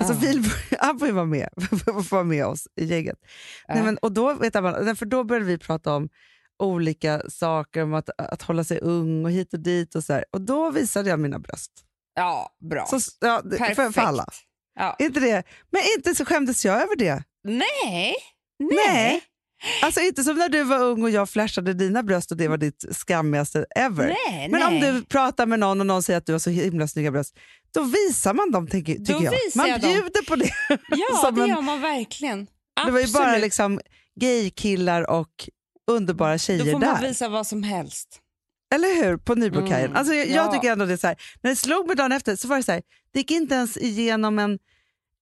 Alltså. Filip, han får ju vara med, vara med oss i gänget. Nej, Ja. men, och då, vet jag, bara- för då började vi prata om olika saker, om att, att hålla sig ung och hit och dit. Och så här. Och då visade jag mina bröst. Ja, bra. Så, ja, Perfekt. för, för alla. Ja. Inte det? Men inte så skämdes jag över det. Nej. Nej. Alltså inte som när du var ung och jag flashade dina bröst och det var ditt skammigaste ever. Nej, Men nej. om du pratar med någon och någon säger att du har så himla snygga bröst, då visar man dem tycker, tycker jag. visar Man jag dem. bjuder på det. Ja, det en- gör man verkligen. Det var ju bara Absolut. liksom gaykillar och underbara Då tjejer får man där. visa vad som helst. Eller hur? På Nybrokajen. Mm, Alltså, jag, ja. jag tycker ändå det är så här, när det slog mig dagen efter så var det så här, det gick inte ens igenom en,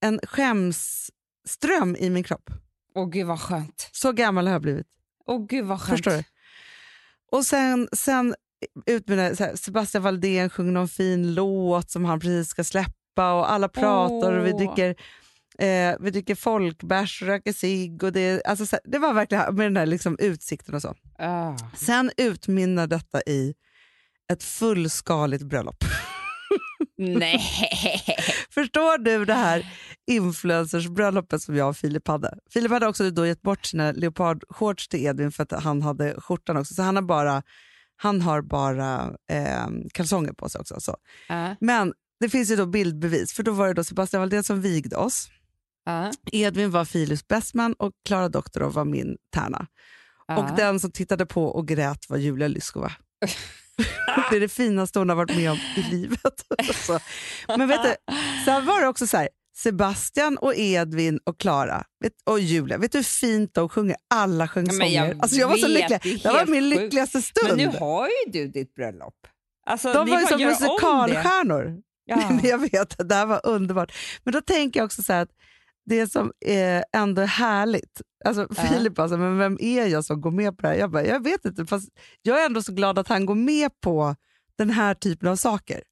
en skämsström i min kropp. Åh gud vad skönt. Så gammal har jag blivit. Åh gud vad skönt. Förstår du? Och sen, sen ut med det, här, så här, Sebastian Valdén sjunger någon fin låt som han precis ska släppa och alla pratar och vi dricker eh, vi dricker folkbärs och röker cigg. Och det, alltså, så här, det var verkligen med den där liksom, utsikten och så. Ah. Sen utmynnar detta i ett fullskaligt bröllop. Nej. Förstår du det här influencersbröllopet som jag och Filip hade? Filip hade också då gett bort sina leopardshorts till Edvin för att han hade skjortan också. Så han har bara, han har bara eh, kalsonger på sig också. Så. Ah. Men det finns ju då bildbevis, för då var det då Sebastian Valdén som vigde oss. Ah. Edvin var Filips bästman och Klara Doktorov var min tärna. Ah. Och den som tittade på och grät var Julia Lyskova. det är det finaste hon har varit med om i livet. så. Men vet du, sen var det också så här, Sebastian och Edvin och Klara och Julia, vet du hur fint de sjunger? Alla sjöng Ja, men jag sånger. Alltså jag var så lycklig. det Det var min sjukt. lyckligaste stund. Men nu har ju du ditt bröllop. Alltså, de var ju som musikalstjärnor. Ja. Men jag vet, det här var underbart. Men då tänker jag också så här att det som är ändå är härligt, alltså Ja. Filip alltså, men vem är jag som går med på det här? Jag, bara, jag vet inte, fast jag är ändå så glad att han går med på den här typen av saker.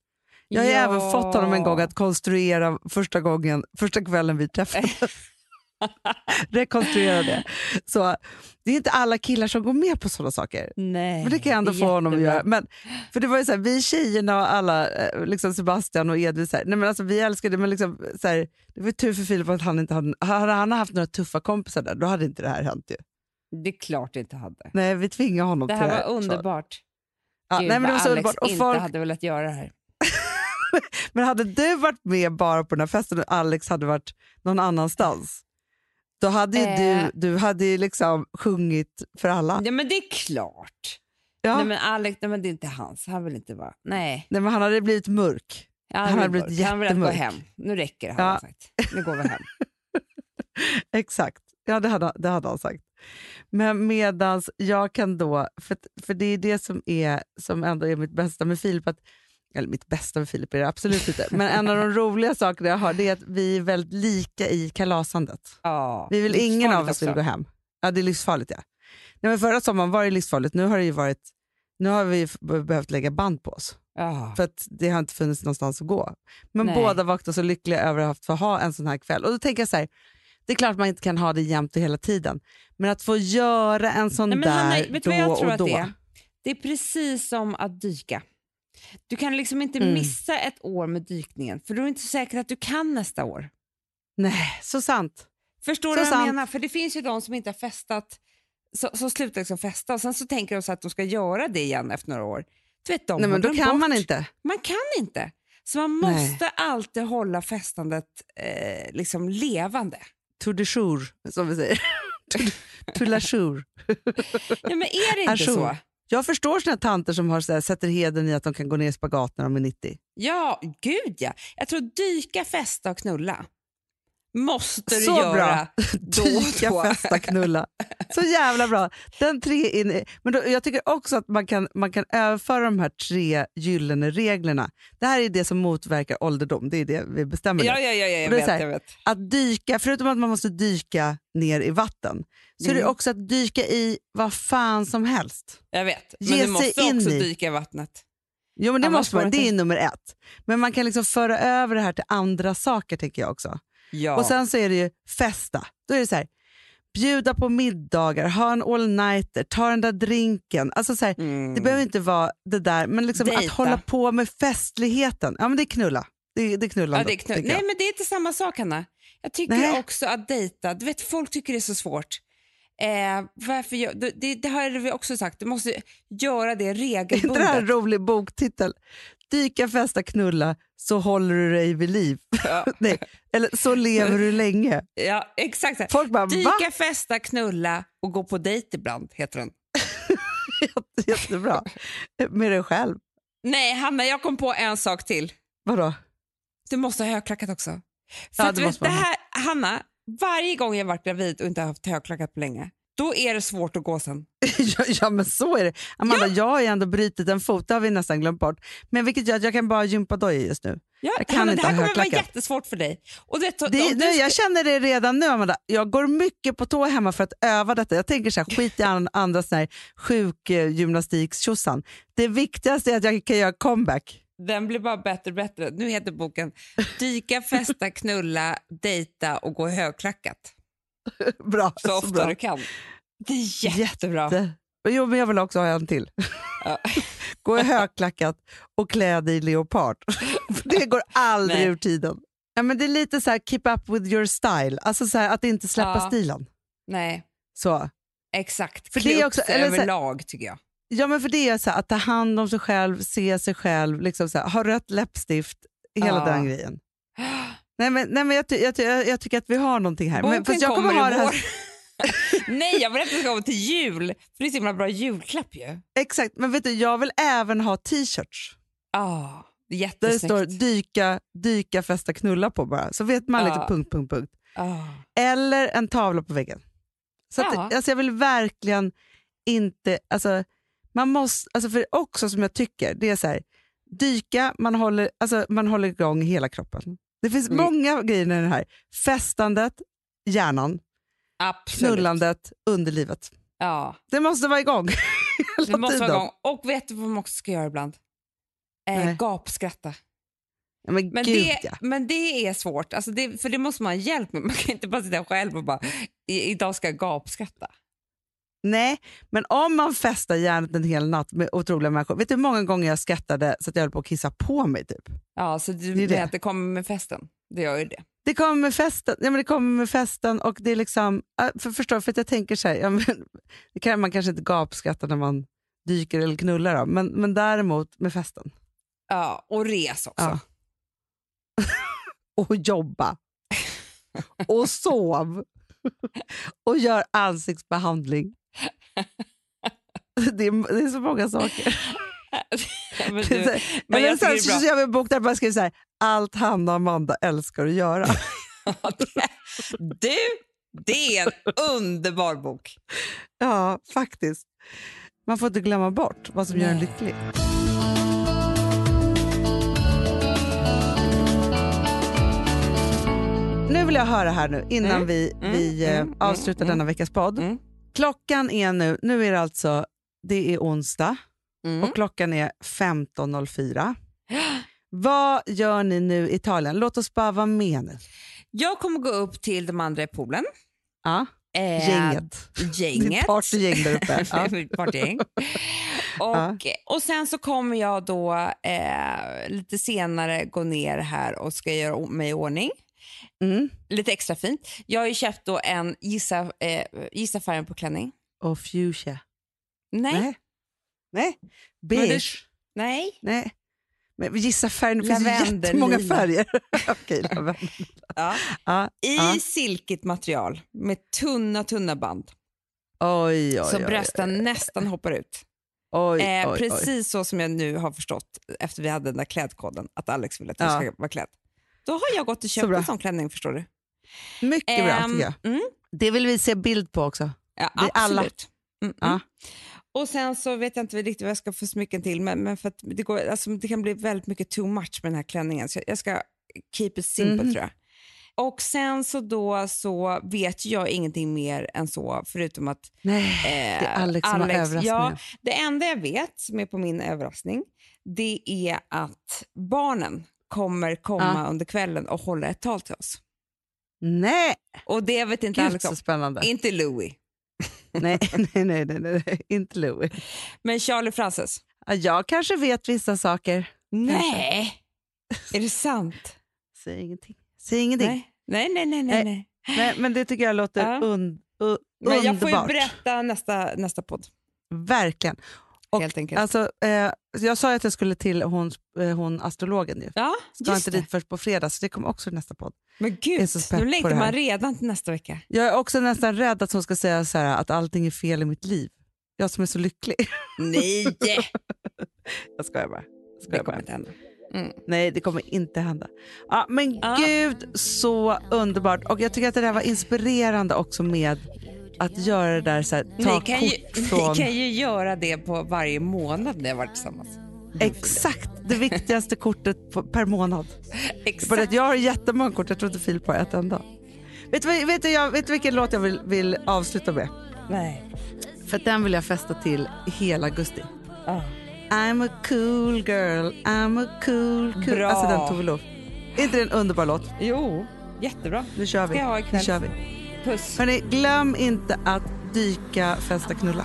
Jag har Ja. även fått honom en gång att konstruera första, gången, första kvällen vi träffades. Rekonstruera det. Så, det är inte alla killar som går med på sådana saker. Nej, Men det kan jag ändå få honom att göra. Men, för det var ju så här, vi tjejerna och alla, eh, liksom Sebastian och Edvin, så här, nej men alltså, vi älskade det, men liksom, så här, det var tur för Filip att han inte hade, hade han haft några tuffa kompisar där, då hade inte det här hänt ju. Det är klart det inte hade. Nej, vi tvingade honom Det till här det var här. så. underbart. Ja, Gud, nej, men det var så Alex underbart. Och inte folk, hade velat göra det här. Men hade du varit med bara på den här festen och Alex hade varit någon annanstans, då hade Eh. du, du hade ju liksom sjungit för alla. Ja, men det är klart. Ja. Nej, men Alex, nej, men det är inte hans. Han vill inte vara... Nej. Nej, men han hade blivit mörk. Han, Han hade blivit bort. Han vill att gå jättemörk. hem. Nu räcker det, har Ja. han sagt. Nu går vi hem. Exakt. Ja, det hade, det hade han sagt. Men medans jag kan då, för, för det är det som är som ändå är mitt bästa med Filip, att, eller mitt bästa med Filip är det absolut inte, men en av de roliga sakerna jag har är att vi är väldigt lika i kalasandet. Ja, Vi vill ingen av oss vill gå hem. Ja, det är livsfarligt. Ja. Nej, men förra sommaren var det livsfarligt. Nu har, det varit, nu har vi behövt lägga band på oss Ja. för att det har inte funnits någonstans att gå. Men Nej. båda var också så lyckliga över att få ha en sån här kväll. Och då tänker jag så här, det är klart man inte kan ha det jämt och hela tiden. Men att få göra en sån Nej, där Hanna, då och då. det är? Det är precis som att dyka. Du kan liksom inte Mm. missa ett år med dykningen för då är det inte säkert att du kan nästa år. Nej, så sant. Förstår Så du vad sant. jag menar? För det finns ju de som inte har festat, så, slutar liksom festa och sen så tänker de så att de ska göra det igen efter några år. Du vet, de Nej, men då kan bort. man inte. Man kan inte. Så man Nej. måste alltid hålla festandet eh, liksom levande. To the jour, som vi säger. to, to la jour. Ja, men är det inte Ajour. så? Jag förstår såna tanter som har så här, sätter heden i att de kan gå ner i spagat när de är 90. Ja, gud ja. Jag tror dyka, festa och knulla måste du Så göra bra. då Dyka, då. festa, knulla. Så jävla bra. Den tre in, men då, jag tycker också att man kan, man kan överföra de här tre gyllene reglerna. Det här är det som motverkar ålderdom. Det är det vi bestämmer. Ja, ja, ja, ja jag, vet, här, jag vet. Att dyka, förutom att man måste dyka ner i vatten, så är det Mm. också att dyka i vad fan som helst. Jag vet. Men Ge du måste också i- dyka i vattnet. Jo men det Annars måste man, det är nummer ett. Men man kan liksom föra över det här till andra saker tänker jag också. Ja. Och sen så är det ju festa. Då är det så här, bjuda på middagar, ha en all-nighter, ta den där drinken. Alltså så här, mm. Det behöver inte vara det där, men liksom att hålla på med festligheten. Ja men det är knulla. Det, det är knullande. ja, det är knull. Nej, jag. men det är inte samma sak, Hanna. Jag tycker Nej. också att dejta, du vet folk tycker det är så svårt. Eh, varför gör, det, det, har vi också sagt, du måste göra det Är inte det här en regelbundet. rolig boktitel? Dyka, festa, knulla, så håller du dig vid liv. ja, Nej, eller så lever du länge. ja, exakt. Folk bara, va? Dyka, festa, knulla och gå på dejt ibland, heter den. Jätte, jättebra. Med dig själv. Nej, Hanna, jag kom på en sak till. Vadå? Du måste ha högklackat också. För Ja, det vet, det här, Hanna, varje gång jag varit gravid och inte haft högklackat på länge, då är det svårt att gå sen. ja, ja, men så är det. Amanda, jag har ju ändå brutit en fot, det har vi nästan glömt bort. Men vilket gör att jag kan bara gympa dojor just nu. Ja, Jag kan Hanna, inte det här kommer vara jättesvårt för dig. Och det, Det, du nu, jag känner det redan nu, Amanda. Jag går mycket på tå hemma för att öva detta. Jag tänker så här, skit i an, andra sjukgymnastiktjosan. Det viktigaste är att jag kan göra comeback. Den blir bara bättre och bättre. Nu heter boken Dyka, festa, knulla, dejta och gå högklackat. Bra. Så ofta bra. du kan. Det är jättebra. Det- Jo, men jag vill också ha en till. Ja. Gå i högklackat och klä dig i leopard. Det går aldrig Nej. ur tiden. Ja, men det är lite så här keep up with your style, alltså så här, att inte släppa Ja. stilen. Nej, Så. exakt. För det är också- eller överlag tycker jag. Ja, men för det är så här, att ta hand om sig själv, se sig själv, liksom så här, ha rött läppstift, hela Ja. den grejen. Nej, men, nej, men jag, ty- jag, ty- jag, tycker att vi har någonting här. Men, Boken fast jag kommer, kommer ha i vår. Nej, jag vill att det ska komma till jul. För det är så himla bra julklapp ju. Exakt, men vet du, jag vill även ha t-shirts. Är Där det står dyka, dyka, festa, knulla på bara. Så vet man Ja. liksom punkt, punkt, punkt. Ah. Eller en tavla på väggen. Så att, Ja. alltså jag vill verkligen inte... Alltså, man måste, alltså för också som jag tycker, det är så här, dyka, man håller, alltså man håller igång hela kroppen. Det finns Mm. många grejer i det här. Festandet, hjärnan, Absolut. knullandet, underlivet. Ja, Det måste vara igång det måste vara igång. Och vet du vad man också ska göra ibland? Eh, gapskratta. Ja, men Men, gud det, ja. men det är svårt, alltså det, för det måste man ha hjälp med. Man kan inte bara sitta själv och bara, "I- idag ska jag gapskratta. Nej, men om man festar hjärnet en hel natt med otroliga människor. Vet du hur många gånger jag skrattade så att jag höll på att kissa på mig? Typ? Ja, så du Det menar det. att det kommer med festen? Det gör ju det. Det kommer med festen, ja, men det kommer med festen och det är liksom, för, förstår, för att jag tänker så här, ja, men, kan man kanske inte gapskatta när man dyker eller knullar då, men, men däremot med festen. Ja, och res också. Ja. Och jobba. och sov. och gör ansiktsbehandling. Det är, det är så många saker. men du, men Eller jag är så, gör vi en bok där man skriver så här, allt Hanna och Amanda älskar att göra. du, Det är en underbar bok. Ja, faktiskt. Man får inte glömma bort vad som gör en lycklig. Nu vill jag höra här nu innan Mm, vi, mm, vi eh, mm, avslutar mm, denna veckas podd. Klockan är nu, nu är det alltså, det är onsdag Mm. och klockan är 15.04. Vad gör ni nu i Italien? Låt oss bara vara med nu. Jag kommer gå upp till de andra i poolen. Ja, Eh, gänget. Ditt Gänget. partygäng där uppe. Ja. Mitt partygäng. och, och sen så kommer jag då eh, lite senare gå ner här och ska göra mig i ordning. Mm. Lite extra fint. Jag har ju köpt då en, gissa, eh, gissa färgen på klänning. Och fuchsia. Nej. Nej. Nej. Beige. Nej. Nej. Men gissa färgen, det finns ju jättemånga färger. Okej. Ja. Ja, I ja. silkigt material med tunna, tunna band. Oj, oj, så oj, brösten nästan hoppar ut. oj, Eh, oj, precis så som jag nu har förstått efter vi hade den där klädkoden, att Alex vill att jag Ja. ska vara klädd. Då har jag gått och köpt en sån klänning, förstår du. Mycket bra Ehm, tycker jag. Mm, Det vill vi se bild på också. ja, Vi alla. absolut. Mm, Ja. mm. Och sen så vet jag inte riktigt vad jag ska få smycken till, men, men för att det, går, alltså, det kan bli väldigt mycket too much med den här klänningen, så jag, jag ska keep it simple Mhm. tror jag. Och sen så då så vet jag ingenting mer än så, förutom att Nej, Eh, det är Alex som har. Ja, det enda jag vet som är på min överraskning det är att barnen kommer komma Ja. under kvällen och hålla ett tal till oss. Nej, Och det vet inte gud Alex så spännande. Inte Louis, nej, nej, nej, nej, nej, inte Louis. men Charlie Frances. Ja, Jag kanske vet vissa saker. Nej, är det sant? Säg ingenting. Säg ingenting. Nej, nej, nej, nej. nej, nej. Nej, men det tycker jag låter Ja. un, u, Men jag får ju underbart. berätta nästa, nästa podd, Verkligen. Och helt enkelt. Alltså, eh, jag sa ju att jag skulle till hon, eh, hon astrologen. Ju. ja, Ska inte det. dit först på fredag, så det kommer också i nästa podd. Men gud, nu längtar det man redan till nästa vecka. Jag är också nästan rädd att hon ska säga så här, att allting är fel i mitt liv. Jag som är så lycklig. Nej, Jag skojar bara. Jag det skojar kommer bara. inte hända. Mm. Nej, det kommer inte hända. Ja, men Ja. gud, så underbart. Och jag tycker att det där var inspirerande också med att göra det där, så här, ta Ni kan, kort ju, från... ni kan ju göra det på varje månad när jag varit tillsammans. Exakt, det viktigaste kortet på, per månad. Exakt. Bara att jag har jättemånga kort, jag tror inte Filip har ett enda. Vet du, vet, du, jag, vet du vilken låt jag vill, vill avsluta med? Nej. För den vill jag fästa till hela augusti. Ah. I'm a cool girl, I'm a cool cool... Bra. Alltså den Tove Lo. Är inte det en underbar låt? Jo, jättebra. Nu kör vi. Ska jag ha ikväll. Nu kör vi. Puss. Hörrni, glöm inte att dyka, festa, knulla.